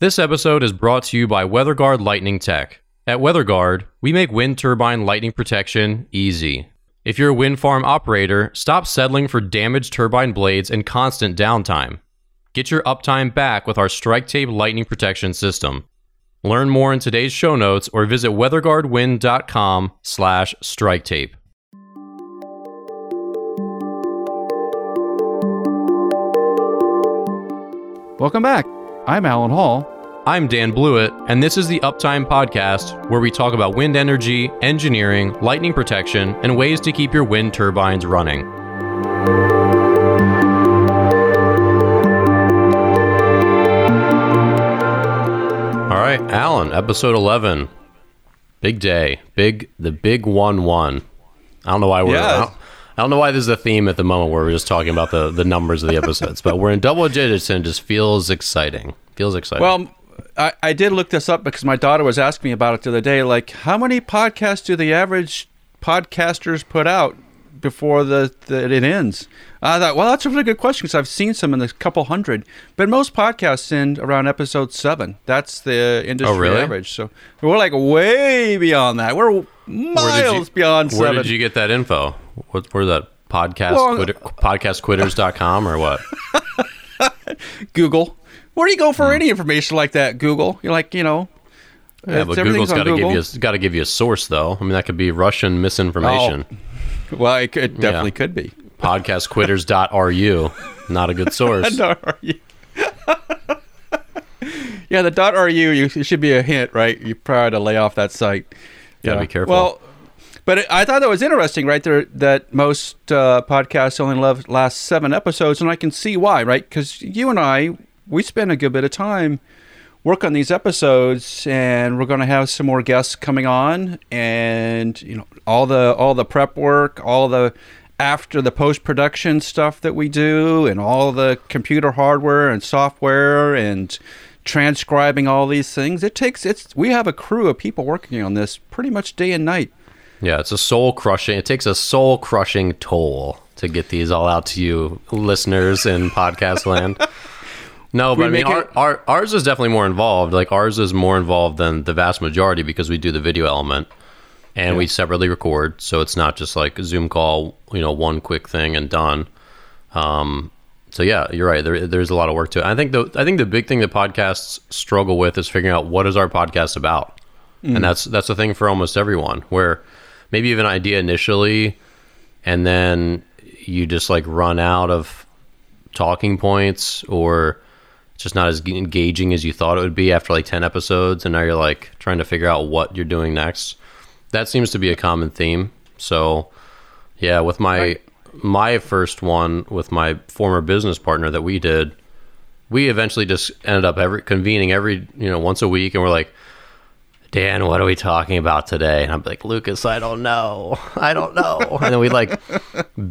This episode is brought to you by WeatherGuard Lightning Tech. At WeatherGuard, we make wind turbine lightning protection easy. If you're a wind farm operator, stop settling for damaged turbine blades and constant downtime. Get your uptime back with our StrikeTape lightning protection system. Learn more in today's show notes or visit weatherguardwind.com slash strike tape. Welcome back. I'm Allen Hall. I'm Dan Blewett, and this is the Uptime Podcast, where we talk about wind energy, engineering, lightning protection, and ways to keep your wind turbines running. All right, Allen, episode 11. Big day. Big, the big 1 1. I don't know why we're. Yeah. I, don't, I don't know why this is a theme at the moment where we're just talking about the, the numbers of the episodes, but we're in double digits and it just feels exciting. Feels exciting. Well, I, I did look this up because my daughter was asking me about it the other day. Like, how many podcasts do the average podcasters put out before the, the it ends? I thought, well, that's a really good question because I've seen some in the couple hundred, but most podcasts end around episode seven. That's the industry Oh, really? average. So we're like way beyond that. We're miles you- beyond Where seven. did you get that info? What, where's that? Podcast Well, quitter, podcastquitters.com or what? Google. Where do you go for any information like that? Google. You're like, you know. Yeah, but Google's got to give you got to give you a source though. I mean, that could be Russian misinformation. Well, it, could- it definitely Yeah. could be. Podcastquitters.ru, not a good source. yeah, the dot .ru you, should be a hint, right? You probably to lay off that site. Gotta Yeah. be careful. Well, but it, I thought that was interesting, right? There, that most uh, podcasts only love, last seven episodes, and I can see why, right? Because you and I, we spend a good bit of time work on these episodes, and we're going to have some more guests coming on, and you know, all the all the prep work, all the after the post production stuff that we do, and all the computer hardware and software and transcribing all these things. It takes it's we have a crew of people working on this pretty much day and night. Yeah, it's a soul crushing. It takes a soul crushing toll to get these all out to you, listeners in podcast land. No, but I mean, our, our, ours is definitely more involved. Like ours is more involved than the vast majority because we do the video element, and we separately record, so it's not just like a Zoom call, you know, one quick thing and done. Um, so yeah, you're right. There, there's a lot of work to it. I think the I think the big thing that podcasts struggle with is figuring out what is our podcast about, and that's that's the thing for almost everyone. Where maybe you have an idea initially, and then you just like run out of talking points, or it's just not as engaging as you thought it would be after like ten episodes, and now you're like trying to figure out what you're doing next. That seems to be a common theme. So yeah, with my my first one with my former business partner that we did, we eventually just ended up every convening every you know once a week, and we're like, Dan, what are we talking about today? And I'm like, Lucas, I don't know, I don't know. and then we like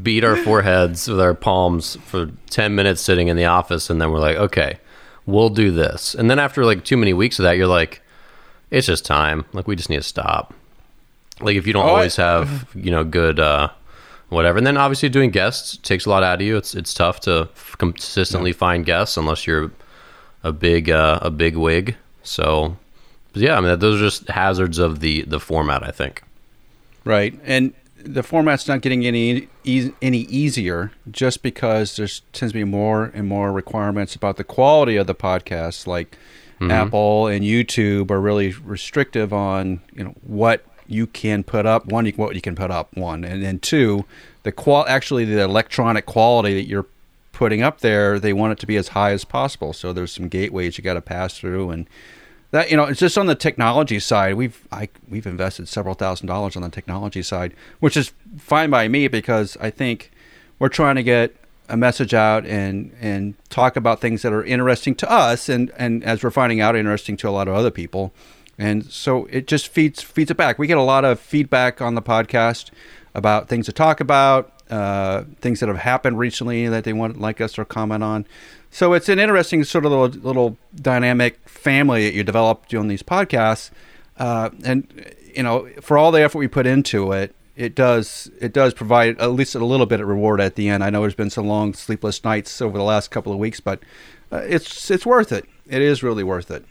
beat our foreheads with our palms for ten minutes sitting in the office, and then we're like, okay, we'll do this. And then after like too many weeks of that, you're like, it's just time. Like we just need to stop. Like if you don't Oh, I- always have you know good uh, whatever, and then obviously doing guests takes a lot out of you. It's it's tough to f- consistently find guests unless you're a big uh, a big wig. So yeah, I mean those are just hazards of the the format. I think. Right. And the format's not getting any any easier just because there's tends to be more and more requirements about the quality of the podcasts like mm-hmm. Apple and YouTube are really restrictive on, you know, what you can put up. One, you, what you can put up, one. And then two, the qual actually the electronic quality that you're putting up there, they want it to be as high as possible. So there's some gateways you got to pass through and that you know it's just on the technology side. We've I, we've invested several thousand dollars on the technology side which is fine by me because i think we're trying to get a message out and and talk about things that are interesting to us and and as we're finding out interesting to a lot of other people. And so it just feeds feeds it back. We get a lot of feedback on the podcast about things to talk about uh, things that have happened recently that they want like us to comment on so it's an interesting sort of little, little dynamic family that you develop doing these podcasts. Uh, and you know, for all the effort we put into it, it does it does provide at least a little bit of reward at the end. I know there's been some long sleepless nights over the last couple of weeks, but uh, it's it's worth it. It is really worth it.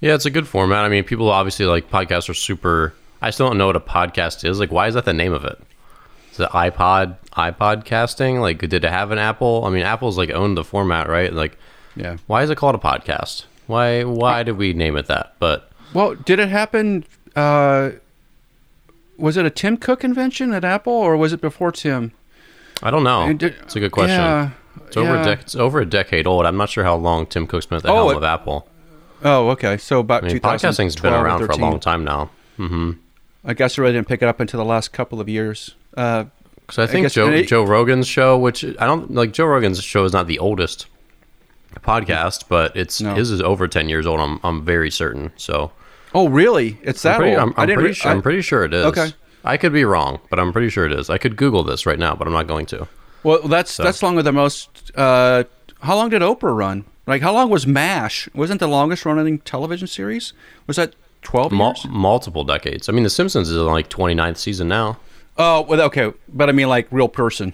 Yeah, it's a good format. I mean, people obviously like podcasts are super. I still don't know what a podcast is. Like, why is that the name of it? It iPod iPod casting? Like, did it have an Apple? I mean, Apple's like owned the format, right? Like, Yeah. why is it called a podcast? Why why did we name it that? But Well, did it happen? Uh, was it a Tim Cook invention at Apple, or was it before Tim? I don't know. It's a good question. Yeah, It's over yeah. a dec- it's over a decade old. I'm not sure how long Tim Cook's been at the Oh, helm it- of Apple. Oh, okay. So about I mean, podcasting's been around for a long time now. Mm-hmm. I guess I really didn't pick it up until the last couple of years. Uh, Because I think guess- Joe Joe Rogan's show, which I don't like, Joe Rogan's show is not the oldest podcast, but it's No. his is over ten years old. I'm I'm very certain. So oh, really? It's that I'm pretty, old? I'm, I I'm didn't pretty re- sure. I- I'm pretty sure it is. Okay. I could be wrong, but I'm pretty sure it is. I could Google this right now, but I'm not going to. Well, that's that's longer than most. Uh, how long did Oprah run? Like, how long was MASH? Wasn't the longest running television series? Was that twelve Mul- years? multiple decades. I mean, The Simpsons is in like 29th season now. Oh, well, okay, but I mean, like real person,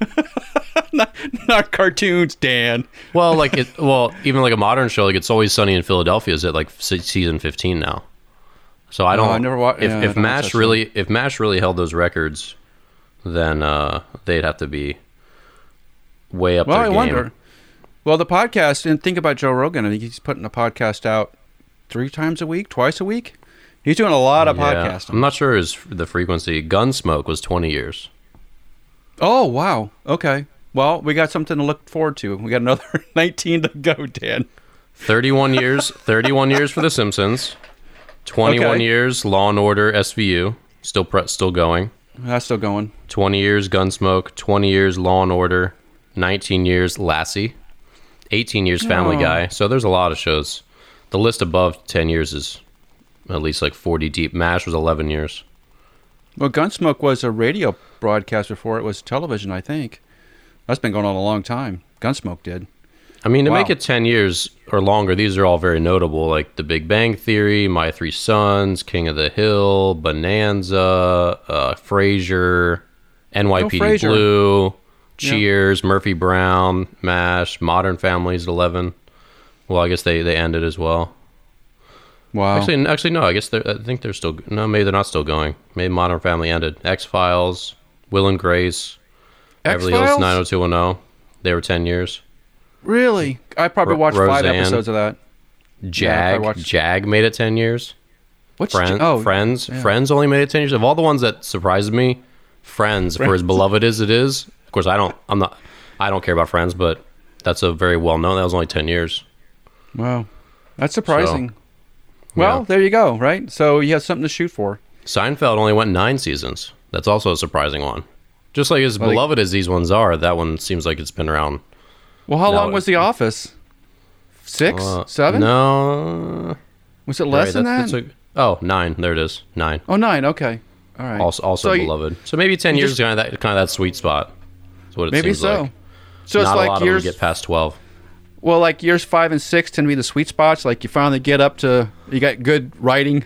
not, not cartoons, Dan. Well, like it. Well, even like a modern show, like It's Always Sunny in Philadelphia is at like season 15 now. So I don't. I never watched. If, yeah, if Mash that really, if Mash really held those records, then uh, they'd have to be way up Well, I game. wonder. Well, the podcast, and think about Joe Rogan. I think he's putting a podcast out three times a week, twice a week. He's doing a lot of Yeah. podcasting. I'm not sure his the frequency. Gunsmoke was 20 years. Oh, wow. Okay. Well, we got something to look forward to. We got another 19 to go, Dan. 31 years. 31 years for The Simpsons. 21 Okay. years Law and Order SVU. Still pre- still going. That's still going. 20 years Gunsmoke, 20 years Law and Order, 19 years Lassie, 18 years Family Oh. Guy. So there's a lot of shows. The list above 10 years is at least like 40 deep. MASH was 11 years. Well, Gunsmoke was a radio broadcast before it was television, I think. That's been going on a long time. Gunsmoke did. I mean, to make it 10 years or longer, these are all very notable, like The Big Bang Theory, My Three Sons, King of the Hill, Bonanza, uh, Frasier, NYPD Oh. Blue, Yeah. Cheers, Murphy Brown, MASH, Modern Families, 11. Well, I guess they, they ended as well. Wow. Actually, actually, no. I guess they're, I think they're still. No, maybe they're not still going. Maybe Modern Family ended. X Files, Will and Grace, Beverly Hills X-Files? 90210. They were ten years. Really? I probably Ro- watched five episodes of that. Yeah, I Jag, watched- Jag made it ten years. What's Friends, oh, Friends, yeah. Friends only made it ten years. Of all the ones that surprised me, Friends, for as beloved as it is. Of course, I don't. I'm not. I don't care about Friends, but that's a very well known. That was only ten years. Wow. That's surprising. So, well, yeah. there you go, right? So you have something to shoot for. Seinfeld only went nine seasons. That's also a surprising one. Just like as Well, beloved as these ones are, that one seems like it's been around. Well, how long was The Office? Six? uh, Seven? No, Was it less Right, than that? a- oh, nine. There it is. Nine. oh, nine. Okay. All right. Also, also So you- beloved. So maybe ten years just- is kind of that kind of that sweet spot. That's what it Maybe seems so. like. So it's Not a lot like of years. get past twelve. Well, like years five and six tend to be the sweet spots. Like you finally get up to, you got good writing,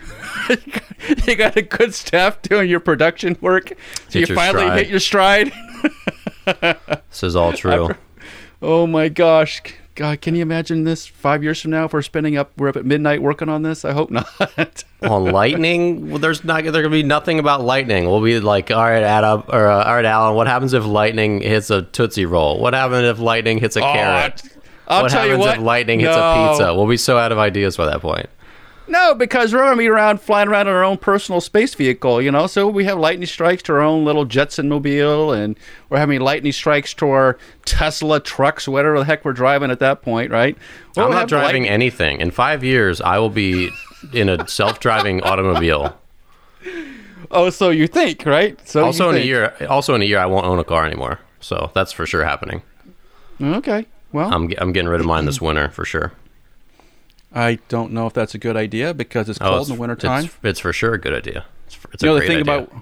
you got a good staff doing your production work. So you finally stride. hit your stride. This is all true. Oh my gosh, God, can you imagine this five years from now? If we're spending up, we're up at midnight working on this. I hope not. On lightning, well, there's not there gonna be nothing about lightning. We'll be like, all right, Adam, or uh, all right, Allen. What happens if lightning hits a tootsie roll? What happens if lightning hits a carrot? I'll what tell happens you what. if lightning hits a pizza? We'll be so out of ideas by that point. No, because we're gonna be around flying around in our own personal space vehicle, you know. So we have lightning strikes to our own little Jetson mobile, and we're having lightning strikes to our Tesla trucks, whatever the heck we're driving at that point, right? We'll I'm not driving light- anything. In five years, I will be in a self-driving automobile. oh, so you think, right? So Also in a year, also in a year, I won't own a car anymore. So that's for sure happening. Mm, okay. Well, I'm I'm getting rid of mine this winter for sure. I don't know if that's a good idea because it's Oh, cold it's, in the wintertime. It's, it's for sure a good idea. It's, it's you a know the thing idea. about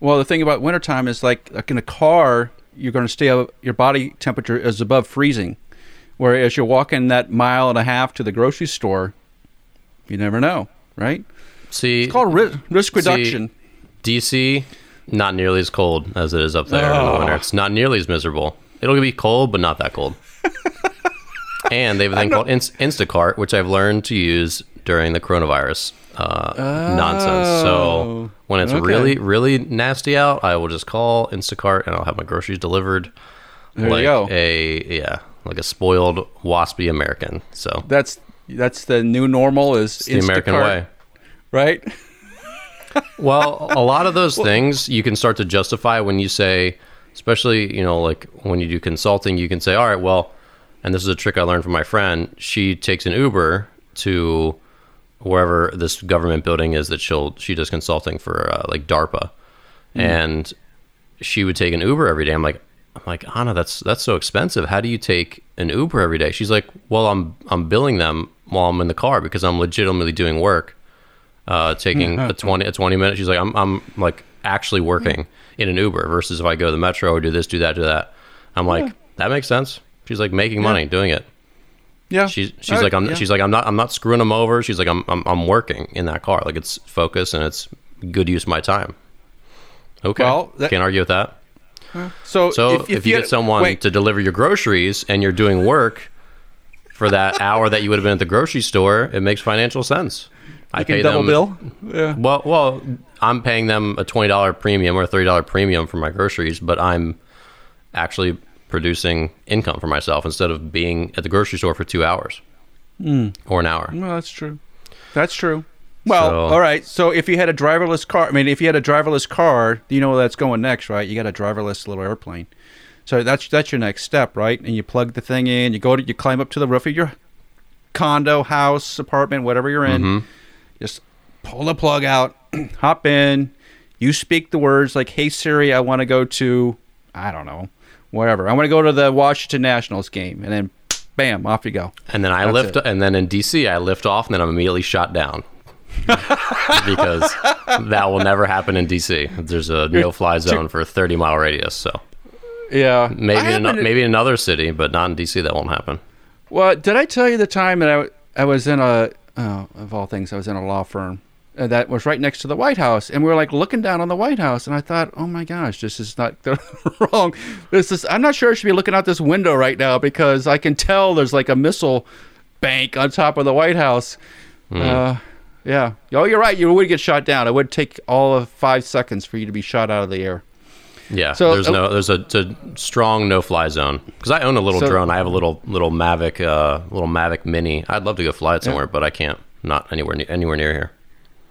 well the thing about wintertime is like like in a car you're going to stay up, your body temperature is above freezing whereas you're walking that mile and a half to the grocery store you never know right see it's called ri- risk reduction DC, not nearly as cold as it is up there in the Oh. winter. It's not nearly as miserable. It'll be cold, but not that cold. And they have a thing called Inst- Instacart, which I've learned to use during the coronavirus uh, nonsense. So Oh, when it's okay. really really nasty out, I will just call Instacart and I'll have my groceries delivered. There you like go. a yeah, like a spoiled waspy American. So That's that's the new normal is the American way. right? Well, a lot of those things you can start to justify when you say, especially, you know, like when you do consulting, you can say, all right, well, and this is a trick I learned from my friend. She takes an Uber to wherever this government building is that she'll, she does consulting for uh, like DARPA. And she would take an Uber every day. I'm like, I'm like, Anna, that's, that's so expensive. How do you take an Uber every day? She's like, well, I'm, I'm billing them while I'm in the car because I'm legitimately doing work uh, taking a 20 a 20 minute she's like I'm I'm like actually working in an Uber versus if I go to the metro or do this do that do that. I'm like that makes sense. She's like making money doing it. Yeah. she's she's like I'm yeah. she's like I'm not I'm not screwing them over. She's like I'm, I'm I'm working in that car. Like it's focus and it's good use of my time. Okay. Well, that- can't argue with that. So so if, you get someone wait, to deliver your groceries and you're doing work for that hour that you would have been at the grocery store it makes financial sense. I you can pay double them bill. Yeah. well, well, I'm paying them a twenty dollar premium or a thirty dollar premium for my groceries, but I'm actually producing income for myself instead of being at the grocery store for two hours Hmm. or an hour. Well, that's true. That's true. Well, So- all right. So if you had a driverless car, I mean, if you had a driverless car, you know where that's going next, right? You got a driverless little airplane. So that's that's your next step, right? And you plug the thing in. You go to you climb up to the roof of your condo, house, apartment, whatever you're in. Mm-hmm. Just pull the plug out, hop in. You speak the words like, "Hey Siri, I want to go to, I don't know, wherever. I want to go to the Washington Nationals game," and then, bam, off you go. And then I That's lift, it. and then in DC I lift off, and then I'm immediately shot down because that will never happen in DC. There's a no fly zone for a 30 mile radius, so Yeah, maybe in, maybe in another city, but not in DC. That won't happen. Well, did I tell you the time that I, I was in a, oh, of all things, I was in a law firm uh, that was right next to the White House, and we were like looking down on the White House, and I thought, oh my gosh, this is not wrong. This is, I'm not sure I should be looking out this window right now because I can tell there's like a missile bank on top of the White House. Uh, yeah. Oh, you're right. You would get shot down. It would take all of five seconds for you to be shot out of the air. Yeah, So, there's uh, no there's a, a strong no fly zone because I own a little So- drone. I have a little little Mavic uh, little Mavic Mini. I'd love to go fly it somewhere, but I can't. Not anywhere near, anywhere near here.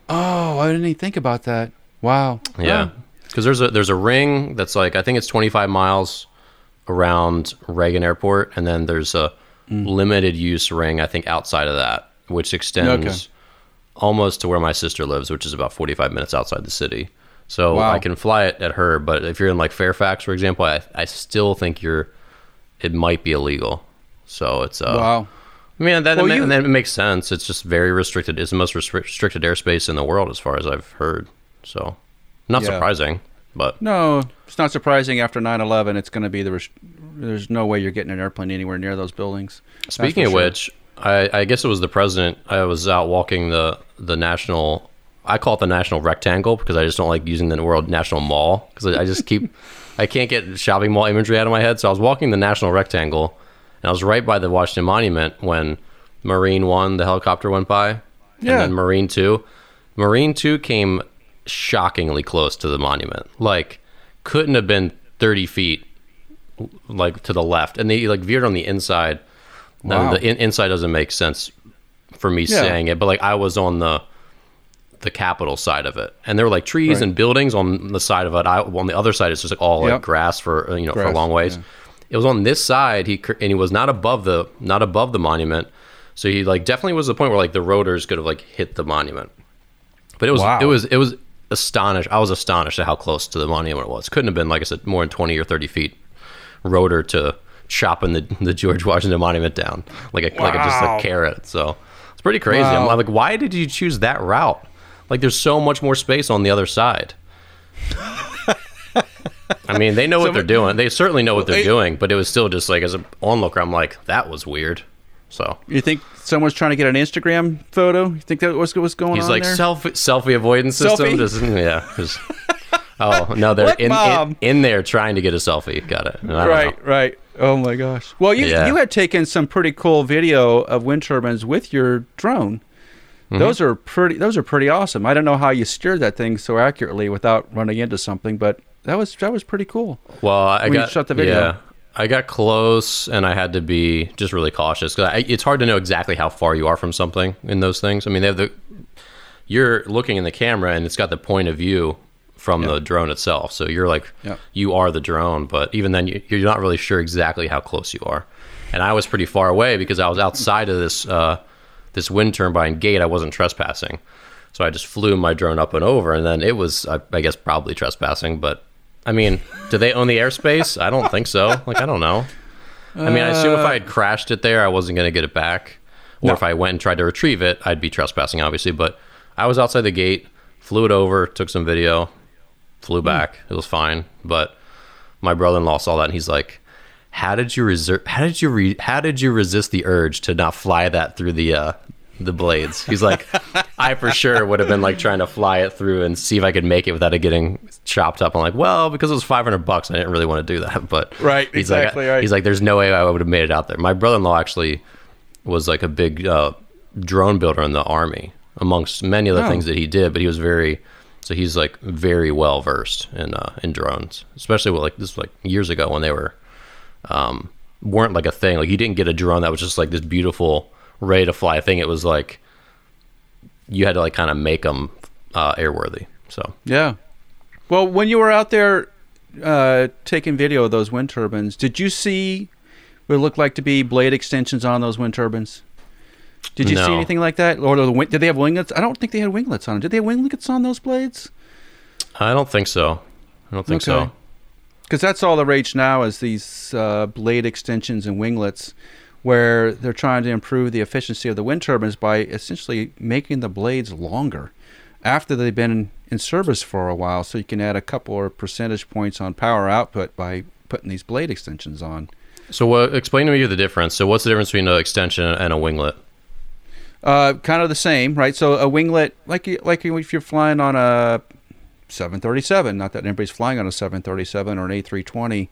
Oh, I didn't even think about that. Wow. Yeah, because there's a there's a ring that's like I think it's 25 miles around Reagan Airport, and then there's a Mm. limited use ring I think outside of that, which extends Okay. almost to where my sister lives, which is about 45 minutes outside the city. So Wow. I can fly it at her, but if you're in like Fairfax, for example, I I still think you're it might be illegal. So it's uh, Wow. I mean, that, Well, ma- you- that makes sense. It's just very restricted. It's the most restri- restricted airspace in the world, as far as I've heard. So, not Yeah. surprising, but No, it's not surprising after 9/11 it's going to be the res- there's no way you're getting an airplane anywhere near those buildings. Speaking of sure. which, I, I guess it was the president. I was out walking the the national. I call it the national rectangle because I just don't like using the word national mall because I, I just keep I can't get shopping mall imagery out of my head. So I was walking the national rectangle, and I was right by the Washington Monument when Marine One, the helicopter went by, Yeah. and then Marine Two. Marine Two came shockingly close to the monument. Like couldn't have been thirty feet, like to the left, and they like veered on the inside. Wow. And the in- inside doesn't make sense for me Yeah. saying it, but like I was on the the capital side of it, and there were like trees Right. and buildings on the side of it. I on the other side, it's just like all Yep. like grass for you know for a long ways. yeah. It was on this side. He and he was not above the not above the monument, so he like definitely was the point where like the rotors could have like hit the monument. But it was Wow. it was it was astonished. I was astonished at how close to the monument it was. Couldn't have been like I said more than twenty or thirty feet rotor to chopping the the George Washington Monument down like a like a, just a carrot. So it's pretty crazy. I'm like, why did you choose that route? Like, there's so much more space on the other side. I mean, they know what they're doing. They certainly know what they're Hey- doing, but it was still just like as an onlooker, I'm like, that was weird. So You think someone's trying to get an Instagram photo? You think that was what's going he's on He's like there? selfie selfie avoidance system. Selfie? Just, mm, yeah. just- oh no, they're in, in in there trying to get a selfie. Got it. I right, know. right. Oh my gosh. Well, you Yeah. you had taken some pretty cool video of wind turbines with your drone. Mm-hmm. Those are pretty. Those are pretty awesome. I don't know how you steered that thing so accurately without running into something, but that was that was pretty cool. Well, I got shut the video. Yeah, I got close, and I had to be just really cautious because it's hard to know exactly how far you are from something in those things. I mean, they have the you're looking in the camera, and it's got the point of view from the drone itself. So you're like, Yeah. you are the drone, but even then, you, you're not really sure exactly how close you are. And I was pretty far away because I was outside of this uh, this wind turbine gate. I wasn't trespassing, so I just flew my drone up and over, and then it was, I, I guess, probably trespassing. But I mean, do they own the airspace? I don't think so. Like, I don't know. I mean, I assume if I had crashed it there, I wasn't going to get it back. Or No. if I went and tried to retrieve it, I'd be trespassing, obviously. But I was outside the gate, flew it over, took some video, flew back. It was fine. But my brother-in-law saw that, and he's like, "How did you resist? How did you re- How did you resist the urge to not fly that through the uh, the blades?" He's like, "I for sure would have been like trying to fly it through and see if I could make it without it getting chopped up." I'm like, "Well, because it was 500 bucks, I didn't really want to do that." But Right, he's exactly like, right. He's like, "There's no way I would have made it out there." My brother-in-law actually was like a big uh, drone builder in the army, amongst many other Oh. things that he did. But he was very, so he's like very well versed in uh, in drones, especially with like this was like years ago when they were um, weren't like a thing. Like you didn't get a drone that was just like this beautiful ready to fly thing. It was like you had to like kind of make them uh, airworthy. So Yeah. Well, when you were out there uh, taking video of those wind turbines, did you see what it looked like to be blade extensions on those wind turbines? Did you see anything like that, or the, did they have winglets? I don't think they had winglets on them. Did they have winglets on those blades? I don't think so. I don't think Okay. so. Because that's all the rage now is these uh, blade extensions and winglets, where they're trying to improve the efficiency of the wind turbines by essentially making the blades longer after they've been in, service for a while. So you can add a couple of percentage points on power output by putting these blade extensions on. So what? Explain to me the difference. So what's the difference between an extension and a winglet? Uh, kind of the same, right? So a winglet, like you, like if you're flying on a 737, not that anybody's flying on a 737 or an A320,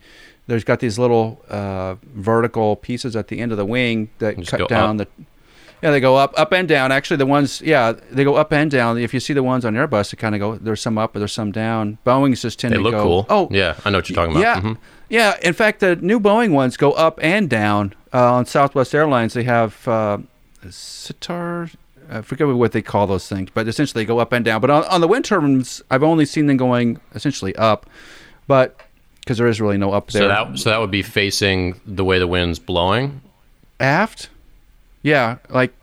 there's got these little uh, vertical pieces at the end of the wing that Just cut down up. the. Yeah, they go up, up and down. Actually, the ones, yeah, they go up and down. If you see the ones on Airbus, they kind of go. There's some up, there's some down. Boeing's just tend They to look go. cool. Oh, yeah, I know what you're talking about. yeah, Mhm. yeah. In fact, the new Boeing ones go up and down. Uh, on Southwest Airlines, they have uh, scimitar. I forget what they call those things, but essentially they go up and down. But on, on the wind turbines, I've only seen them going essentially up, but because there is really no up there. So that so that would be facing the way the wind's blowing. aft, yeah, like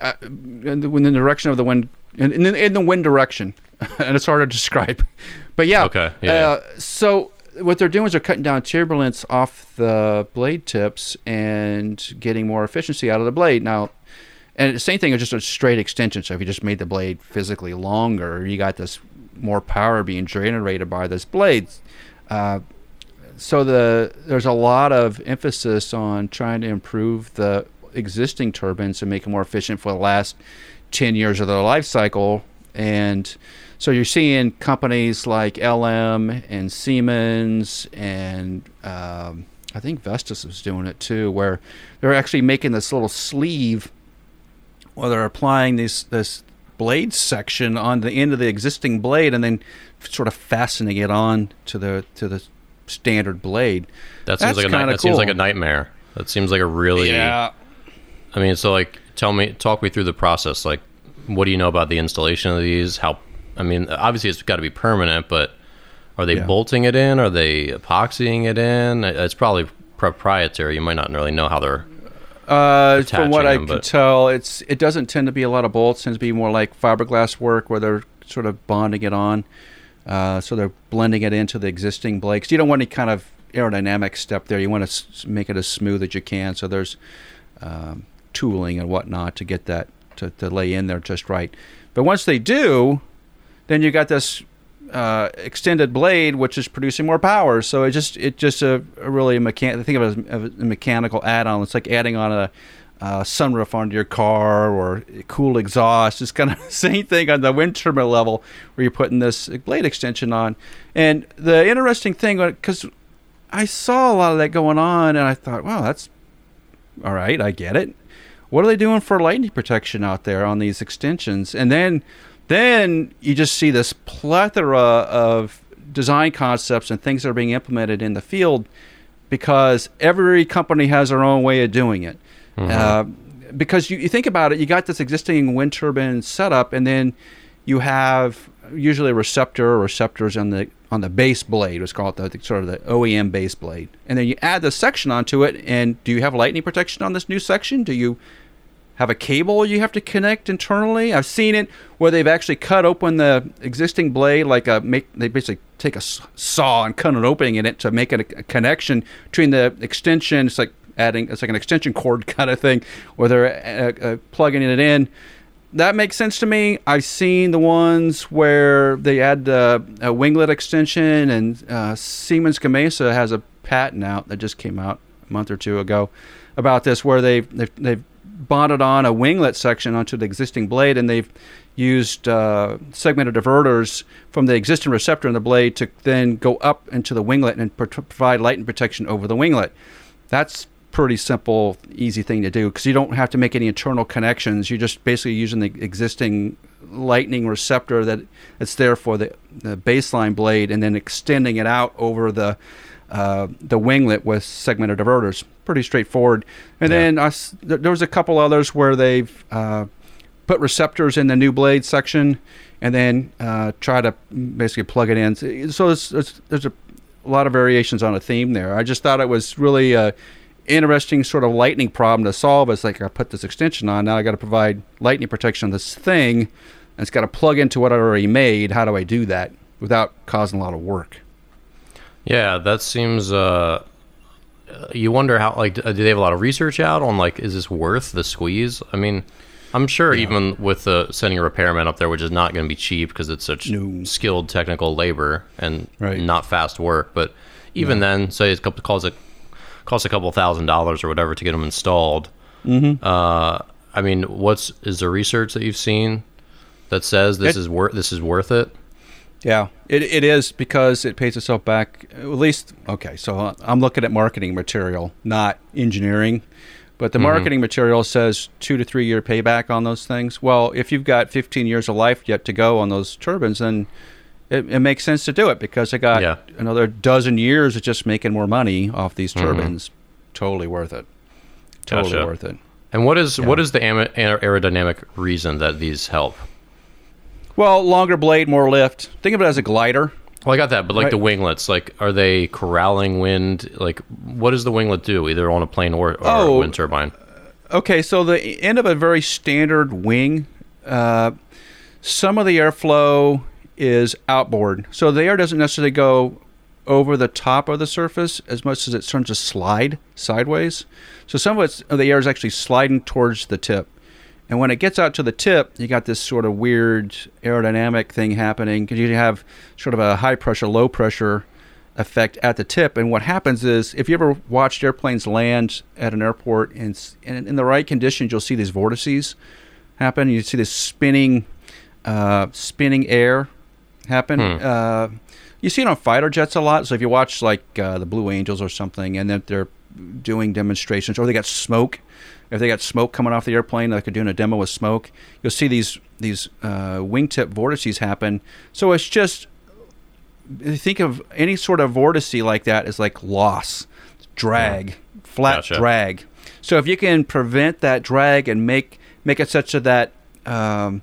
uh, in, the, direction of the wind, in, in, the- in the wind direction, and it's hard to describe. But yeah, Okay, yeah. Uh, so what they're doing is they're cutting down turbulence off the blade tips and getting more efficiency out of the blade. Now, and the same thing is just a straight extension. So if you just made the blade physically longer, you got this more power being generated by this blade. Uh, so the there's a lot of emphasis on trying to improve the existing turbines and make them more efficient for the last 10 years of their life cycle. And so you're seeing companies like LM and Siemens and um, I think Vestas is doing it too where they're actually making this little sleeve where they're applying this this blade section on the end of the existing blade and then sort of fastening it on to the to the standard blade. That seems That's like a night, kinda seems like a nightmare. That seems like a really. yeah. I mean, so like, tell me, talk me through the process. Like, what do you know about the installation of these? How? I mean, obviously it's got to be permanent, but are they Yeah. bolting it in? Are they epoxying it in? It's probably proprietary. You might not really know how they're. Uh, from what I them, can tell, it's it doesn't tend to be a lot of bolts. It tends to be more like fiberglass work where they're sort of bonding it on. Uh, so they're blending it into the existing blades. you don't want any kind of aerodynamic step there. You want to s- make it as smooth as you can. So there's um, tooling and whatnot to get that to, to lay in there just right. But once they do, then you got this uh, extended blade, which is producing more power. So it just it just a, a really mechan- think of it as a mechanical add-on. It's like adding on a uh, sunroof onto your car or cool exhaust. It's kind of the same thing on the wind turbine level where you're putting this blade extension on. And the interesting thing, because I saw a lot of that going on, and I thought, wow, that's all right. I get it. what are they doing for lightning protection out there on these extensions? And then, then you just see this plethora of design concepts and things that are being implemented in the field because every company has their own way of doing it. Mm-hmm. Uh, because you, you think about it, you got this existing wind turbine setup, and then you have usually a receptor or receptors on the on the base blade. Let's call it the, the, sort of the OEM base blade, and then you add the section onto it. And do you have lightning protection on this new section? Do you have a cable you have to connect internally? I've seen it where they've actually cut open the existing blade, like a make. They basically take a saw and cut an opening in it to make a, a connection between the extension. It's like adding it's like an extension cord kind of thing, where they're uh, uh, plugging it in that makes sense to me. I've seen the ones where they add uh, a winglet extension, and uh, Siemens Gamesa has a patent out that just came out a month or two ago about this, where they've they've, they've bonded on a winglet section onto the existing blade, and they've used uh, segmented diverters from the existing receptor in the blade to then go up into the winglet and provide light and protection over the winglet. That's pretty simple, easy thing to do because you don't have to make any internal connections. You're just basically using the existing lightning receptor that it's there for the, the baseline blade and then extending it out over the uh, the winglet with segmented diverters. Pretty straightforward. And yeah. then I, there was a couple others where they've uh, put receptors in the new blade section and then uh, try to basically plug it in. So it's, it's, there's a, lot of variations on a theme there. I just thought it was really uh, interesting sort of lightning problem to solve. It's like I put this extension on, now I got to provide lightning protection on this thing, and it's got to plug into what I already made. How do I do that without causing a lot of work? Yeah, that seems. Uh, you wonder how like do they have a lot of research out on like is this worth the squeeze? I mean, I'm sure yeah. even with uh, sending a repairman up there, which is not going to be cheap because it's such no. skilled technical labor and right. not fast work, but even then, say it calls it costs a couple thousand dollars or whatever to get them installed. Mm-hmm. Uh, I mean, what's is there research that you've seen that says this it, is worth this is worth it? Yeah, it, it is because it pays itself back. At least, okay. So I'm looking at marketing material, not engineering. But the mm-hmm. marketing material says two to three year payback on those things. Well, if you've got 15 years of life yet to go on those turbines, then it, it, makes sense to do it because I got yeah. another dozen years of just making more money off these mm-hmm. turbines. Mm-hmm. Totally worth it. Totally gotcha. worth it. And what is yeah. what is the aerodynamic reason that these help? Well, longer blade, more lift. Think of it as a glider. Well, I got that, but like right. the winglets, like are they corralling wind? Like, what does the winglet do, either on a plane or, or oh, a wind turbine? Okay, so the end of a very standard wing, uh, some of the airflow is outboard. So the air doesn't necessarily go over the top of the surface as much as it starts to slide sideways. So some of, it's, the air is actually sliding towards the tip. And when it gets out to the tip, you got this sort of weird aerodynamic thing happening because you have sort of a high pressure, low pressure effect at the tip. And what happens is, if you ever watched airplanes land at an airport and, in the right conditions, you'll see these vortices happen. You see this spinning, uh, spinning air happen. Hmm. Uh, you see it on fighter jets a lot. So if you watch like uh, the Blue Angels or something, and then they're doing demonstrations, or they got smoke. If they got smoke coming off the airplane, like they're doing a demo with smoke, you'll see these these uh, wingtip vortices happen. So it's just think of any sort of vortice like that as like loss, drag, yeah. flat gotcha. drag. So if you can prevent that drag and make make it such that um,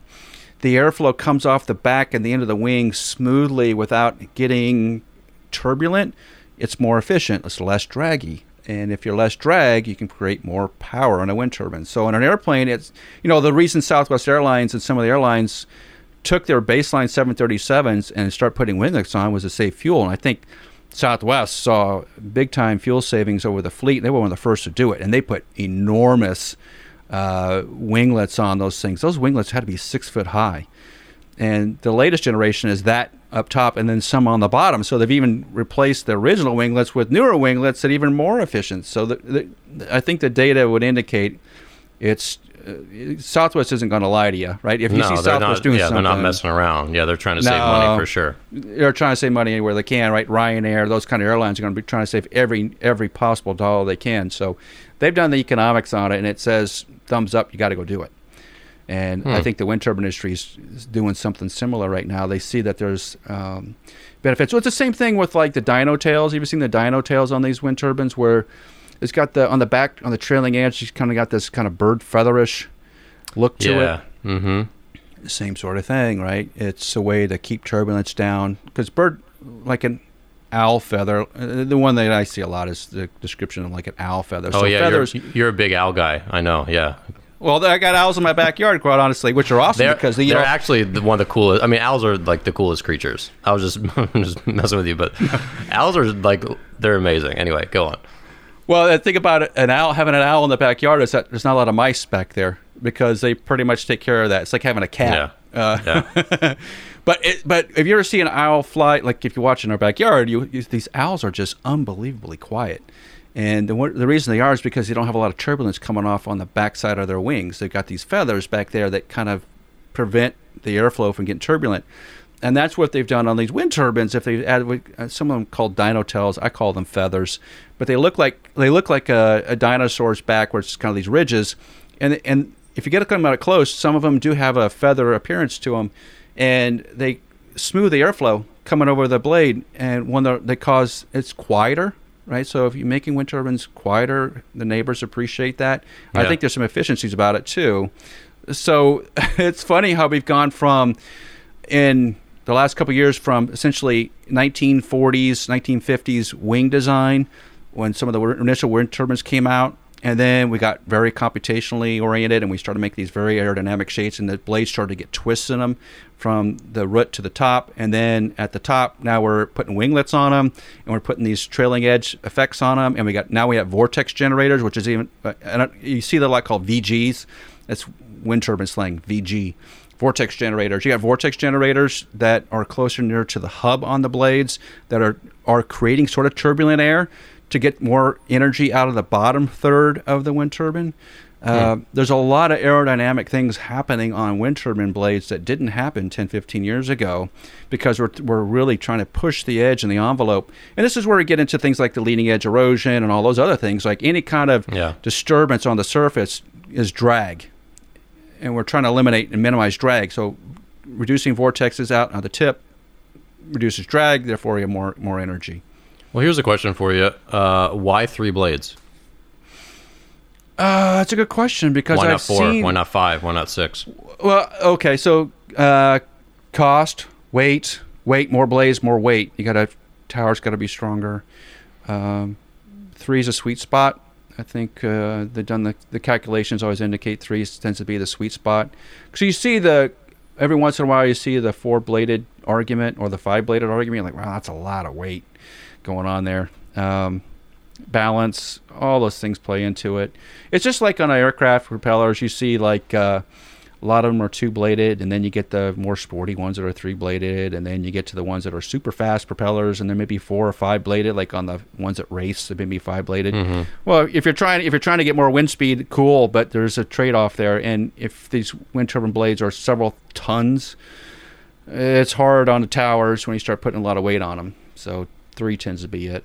the airflow comes off the back and the end of the wing smoothly without getting turbulent, it's more efficient. It's less draggy. And if you're less drag, you can create more power on a wind turbine. So on an airplane, it's you know the reason Southwest Airlines and some of the airlines took their baseline 737s and start putting winglets on was to save fuel. And I think Southwest saw big time fuel savings over the fleet. They were one of the first to do it, and they put enormous uh, winglets on those things. Those winglets had to be six foot high. And the latest generation is that up top and then some on the bottom. So they've even replaced the original winglets with newer winglets that are even more efficient. So the, the, I think the data would indicate it's uh, Southwest isn't going to lie to you, right? If you no, see Southwest not. doing Yeah, something, they're not messing around. Yeah, they're trying to save money for sure. they're trying to save money anywhere they can, right? Ryanair, those kind of airlines are going to be trying to save every every possible dollar they can. So they've done the economics on it, and it says thumbs up. You got to go do it. And I Hmm. think the wind turbine industry is doing something similar right now. They see that there's um, benefits. So it's the same thing with like the dino tails. You've seen the dino tails on these wind turbines where it's got the on the back on the trailing edge. It's kind of got this kind of bird featherish look to it Yeah. Mm-hmm. same sort of thing, right? It's a way to keep turbulence down because bird, like an owl feather, uh, the one that I see a lot is the description of like an owl feather. Oh so yeah, feathers. you're, you're a big owl guy. I know. Yeah, well, I got owls in my backyard, quite honestly, which are awesome they're because they, they're all- actually the, one of the coolest. I mean, owls are like the coolest creatures. I was just just messing with you, but owls are like they're amazing. Anyway, go on. Well, the thing about an owl having an owl in the backyard is that there's not a lot of mice back there because they pretty much take care of that. It's like having a cat. Uh, Yeah. but it, but if you ever see an owl fly, like if you watch in our backyard, you, you these owls are just unbelievably quiet. And the, the reason they are is because they don't have a lot of turbulence coming off on the backside of their wings. They've got these feathers back there that kind of prevent the airflow from getting turbulent. And that's what they've done on these wind turbines. If they add uh, some of them called dino tails, I call them feathers, but they look like they look like a, a dinosaur's back, where it's kind of these ridges. And and if you get them out of close, some of them do have a feather appearance to them, and they smooth the airflow coming over the blade. And when they cause it's quieter, right? So if you're making wind turbines quieter, the neighbors appreciate that. I think there's some efficiencies about it too. So it's funny how we've gone from in the last couple of years from essentially 1940s, 1950s wing design when some of the initial wind turbines came out. And then we got very computationally oriented and we started to make these very aerodynamic shapes and the blades started to get twists in them from the root to the top. And then at the top, now we're putting winglets on them and we're putting these trailing edge effects on them. And we got now we have vortex generators, which is even, uh, and uh, you see the lot called VGs. That's wind turbine slang, VG vortex generators. You got vortex generators that are closer near to the hub on the blades that are are creating sort of turbulent air to get more energy out of the bottom third of the wind turbine. Uh, There's a lot of aerodynamic things happening on wind turbine blades that didn't happen 10, 15 years ago because we're, we're really trying to push the edge and the envelope. And this is where we get into things like the leading edge erosion and all those other things. Like any kind of Yeah. disturbance on the surface is drag and we're trying to eliminate and minimize drag. So reducing vortexes out on the tip reduces drag, therefore you have more more energy. Well, here's a question for you. Uh, why three blades? Uh, that's a good question because Why I've not four? seen. Why not five? Why not six? Well, okay, so uh, cost, weight, weight, more blades, more weight. You got to tower's got to be stronger. Um, three is a sweet spot. I think uh, they've done the, the calculations always indicate three tends to be the sweet spot. So you see the every once in a while you see the four bladed argument or the five bladed argument. You're like, wow, that's a lot of weight going on there. Um, balance, all those things play into it. It's just like on aircraft propellers, you see like uh, a lot of them are two bladed, and then you get the more sporty ones that are three bladed, and then you get to the ones that are super fast propellers, and then maybe four or five bladed, like on the ones that race, they may be five bladed. Well, if you're trying if you're trying to get more wind speed, cool, but there's a trade off there, and if these wind turbine blades are several tons, it's hard on the towers when you start putting a lot of weight on them. So three tends to be it.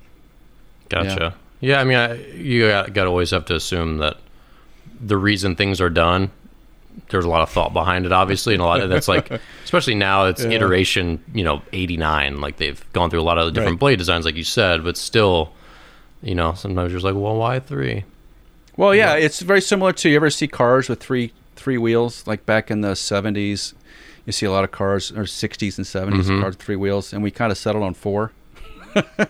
Gotcha. Yeah, I mean, I, you got, got to always have to assume that the reason things are done, there's a lot of thought behind it, obviously, and a lot of that's like, especially now, it's iteration, you know, 89. Like they've gone through a lot of the different Right. blade designs, like you said, but still, you know, sometimes you're just like, well, why three? Well, yeah, it's very similar to you ever see cars with three three wheels, like back in the '70s. You see a lot of cars, or '60s and '70s Mhm. cars with three wheels, and we kind of settled on four.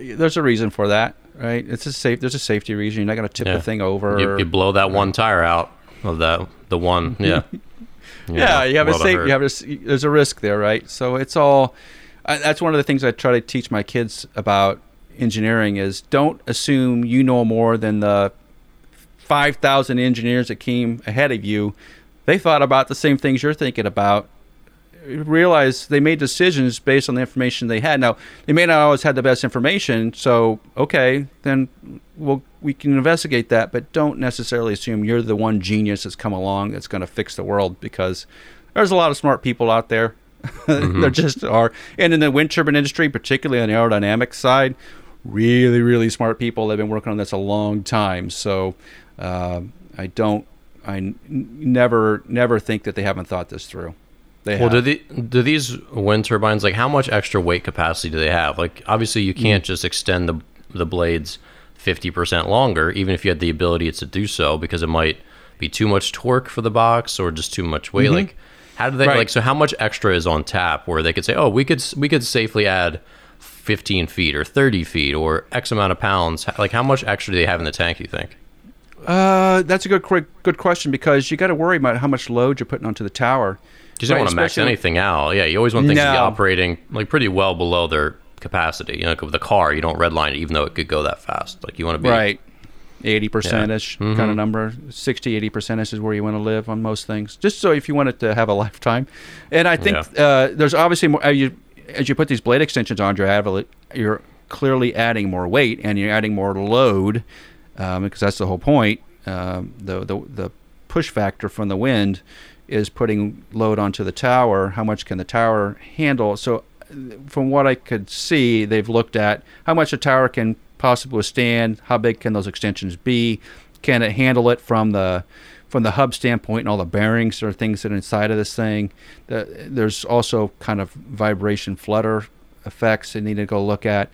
There's a reason for that, right? It's a safe. There's a safety reason. You're not going to tip Yeah. the thing over. You, you blow that one tire out of that, the one, yeah. yeah, you have a safe. You have a, there's a risk there, right? So it's all. I, that's one of the things I try to teach my kids about engineering is don't assume you know more than the five thousand engineers that came ahead of you. They thought about the same things you're thinking about. Realize they made decisions based on the information they had. Now, they may not always have the best information, so okay, then we'll we can investigate that, but don't necessarily assume you're the one genius that's come along that's going to fix the world because there's a lot of smart people out there. Mm-hmm. there just are, and in the wind turbine industry, particularly on the aerodynamics side, really, really smart people. They've been working on this a long time, so uh, I don't I n- never never think that they haven't thought this through. They well, have. do the do these wind turbines like how much extra weight capacity do they have? Like obviously you can't mm. just extend the the blades fifty percent longer, even if you had the ability to do so, because it might be too much torque for the box or just too much weight. Mm-hmm. Like how do they right. like so? How much extra is on tap where they could say, oh, we could we could safely add 15 feet or 30 feet or X amount of pounds? Like how much extra do they have in the tank? You think? Uh, that's a good good question because you got to worry about how much load you're putting onto the tower. You don't right, want to max anything out. Yeah, you always want things no. to be operating like pretty well below their capacity. You know, like with a car, you don't redline it even though it could go that fast. Like you want to be right. 80 percent ish yeah. mm-hmm. kind of number 60 80 percent is where you want to live on most things just so if you want it to have a lifetime and i think yeah. uh, there's obviously more uh, you, as you put these blade extensions on your you're clearly adding more weight and you're adding more load um, because that's the whole point. Um, the, the the push factor from the wind is putting load onto the tower. How much can the tower handle? So, from what I could see, they've looked at how much a tower can possibly withstand. How big can those extensions be? Can it handle it from the from the hub standpoint and all the bearings or things that are inside of this thing? The, there's also kind of vibration flutter effects they need to go look at.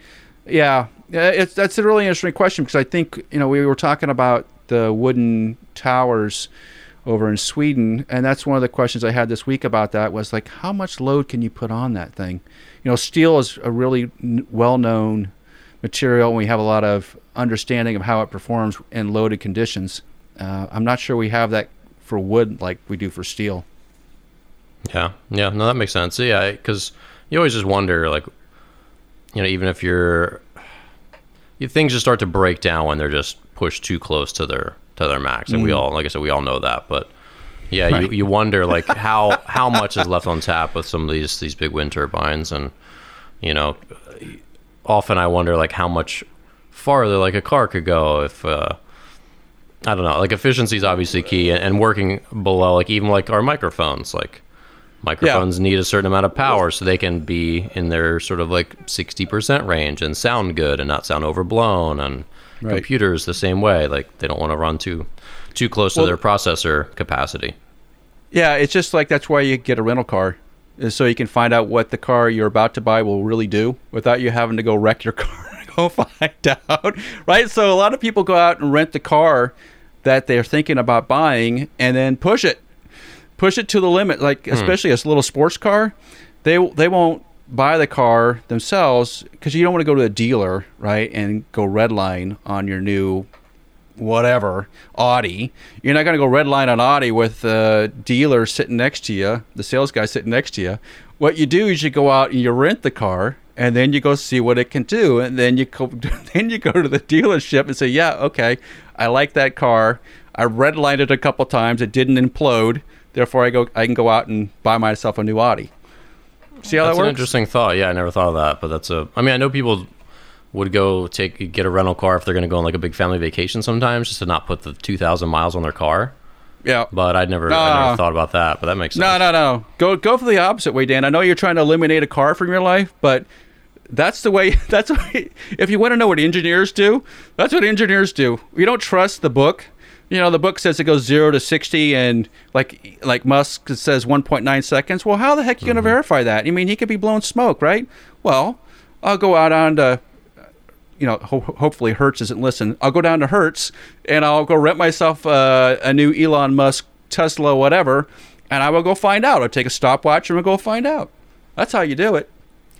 Yeah, it's that's a really interesting question because I think you know we were talking about the wooden towers over in Sweden, and that's one of the questions I had this week about that was like how much load can you put on that thing? You know, steel is a really n- well-known material, and we have a lot of understanding of how it performs in loaded conditions. Uh, I'm not sure we have that for wood like we do for steel. Yeah, yeah, no, that makes sense. Yeah, because you always just wonder, like, you know, even if you're things just start to break down when they're just pushed too close to their to their max. And mm. we all, like I said, we all know that. But yeah, right. you, you wonder like how how much is left on tap with some of these these big wind turbines, and you know, often I wonder like how much farther like a car could go if. Uh, I don't know. Like efficiency is obviously key, and, and working below, like even like our microphones, like Microphones yeah. need a certain amount of power so they can be in their sort of like 60% range and sound good and not sound overblown. And right. computers the same way. Like they don't want to run too too close well, to their processor capacity. Yeah, it's just like that's why you get a rental car. Is so you can find out what the car you're about to buy will really do without you having to go wreck your car and go find out. Right? So a lot of people go out and rent the car that they're thinking about buying and then push it push it to the limit. Like hmm. especially a little sports car, they they won't buy the car themselves because you don't want to go to a dealer, right, and go redline on your new whatever Audi. You're not going to go redline on Audi with the dealer sitting next to you, the sales guy sitting next to you. What you do is you go out and you rent the car, and then you go see what it can do, and then you go, then you go to the dealership and say, yeah, okay, I like that car. I redlined it a couple times. It didn't implode. Therefore, I go I can go out and buy myself a new Audi. See how that's that works? an interesting thought. Yeah, I never thought of that, but that's a. I mean, I know people would go take get a rental car if they're going to go on like a big family vacation sometimes, just to not put the two thousand miles on their car. Yeah, but I'd never, I never thought about that. But that makes sense. No, no, no. Go go for the opposite way, Dan. I know you're trying to eliminate a car from your life, but that's the way. That's way, if you want to know what engineers do. That's what engineers do. You don't trust the book you know the book says it goes zero to sixty, and like like Musk says one point nine seconds. Well, how the heck are you going to mm-hmm. verify that? I mean, he could be blowing smoke, right? Well, I'll go out on to, you know, ho- hopefully Hertz isn't listening. I'll go down to Hertz and I'll go rent myself uh, a new Elon Musk Tesla, whatever, and I will go find out. I'll take a stopwatch and we'll go find out. That's how you do it.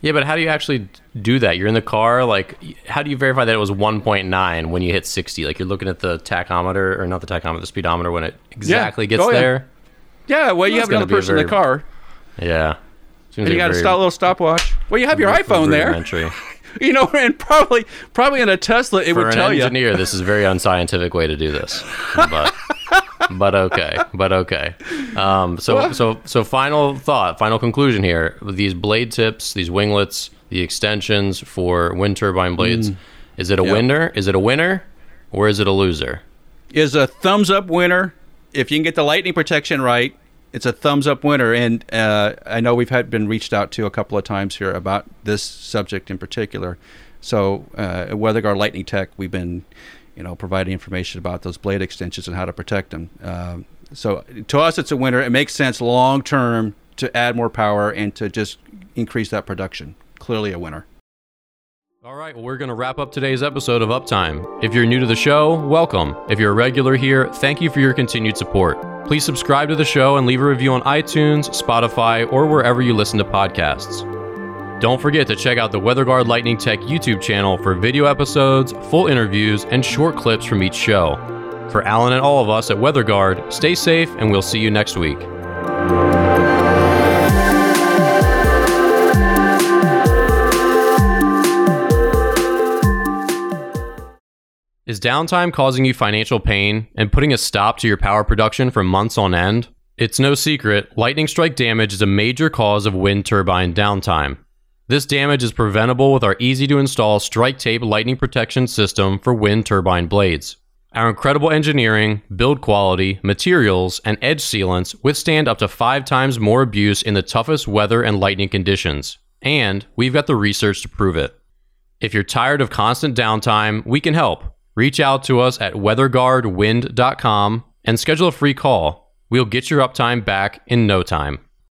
Yeah, but how do you actually do that? You're in the car. Like, how do you verify that it was 1.9 when you hit 60? Like, you're looking at the tachometer, or not the tachometer, the speedometer when it exactly yeah. gets oh, yeah. there. Yeah, well, you have another person very, in the car. Yeah. Seems and you got a stop, little stopwatch. Well, you have your iPhone there. you know, and probably probably in a Tesla, it For would tell you. For an engineer, this is a very unscientific way to do this. But but okay, but okay. Um, so so so final thought, final conclusion here. These blade tips, these winglets, the extensions for wind turbine blades. Is it a Yep. winner? Is it a winner, or is it a loser? is a thumbs up winner. If you can get the lightning protection right, it's a thumbs up winner. And uh, I know we've had been reached out to a couple of times here about this subject in particular. So uh, at WeatherGuard Lightning Tech, we've been, you know, providing information about those blade extensions and how to protect them. Um, so to us, it's a winner. It makes sense long term to add more power and to just increase that production. Clearly a winner. All right, well, we're going to wrap up today's episode of Uptime. If you're new to the show, welcome. If you're a regular here, thank you for your continued support. Please subscribe to the show and leave a review on iTunes, Spotify, or wherever you listen to podcasts. Don't forget to check out the WeatherGuard Lightning Tech YouTube channel for video episodes, full interviews, and short clips from each show. For Allen and all of us at WeatherGuard, stay safe and we'll see you next week. Is downtime causing you financial pain and putting a stop to your power production for months on end? It's no secret, lightning strike damage is a major cause of wind turbine downtime. This damage is preventable with our easy to install StrikeTape lightning protection system for wind turbine blades. Our incredible engineering, build quality, materials, and edge sealants withstand up to five times more abuse in the toughest weather and lightning conditions. And we've got the research to prove it. If you're tired of constant downtime, we can help. Reach out to us at weatherguardwind.com and schedule a free call. We'll get your uptime back in no time.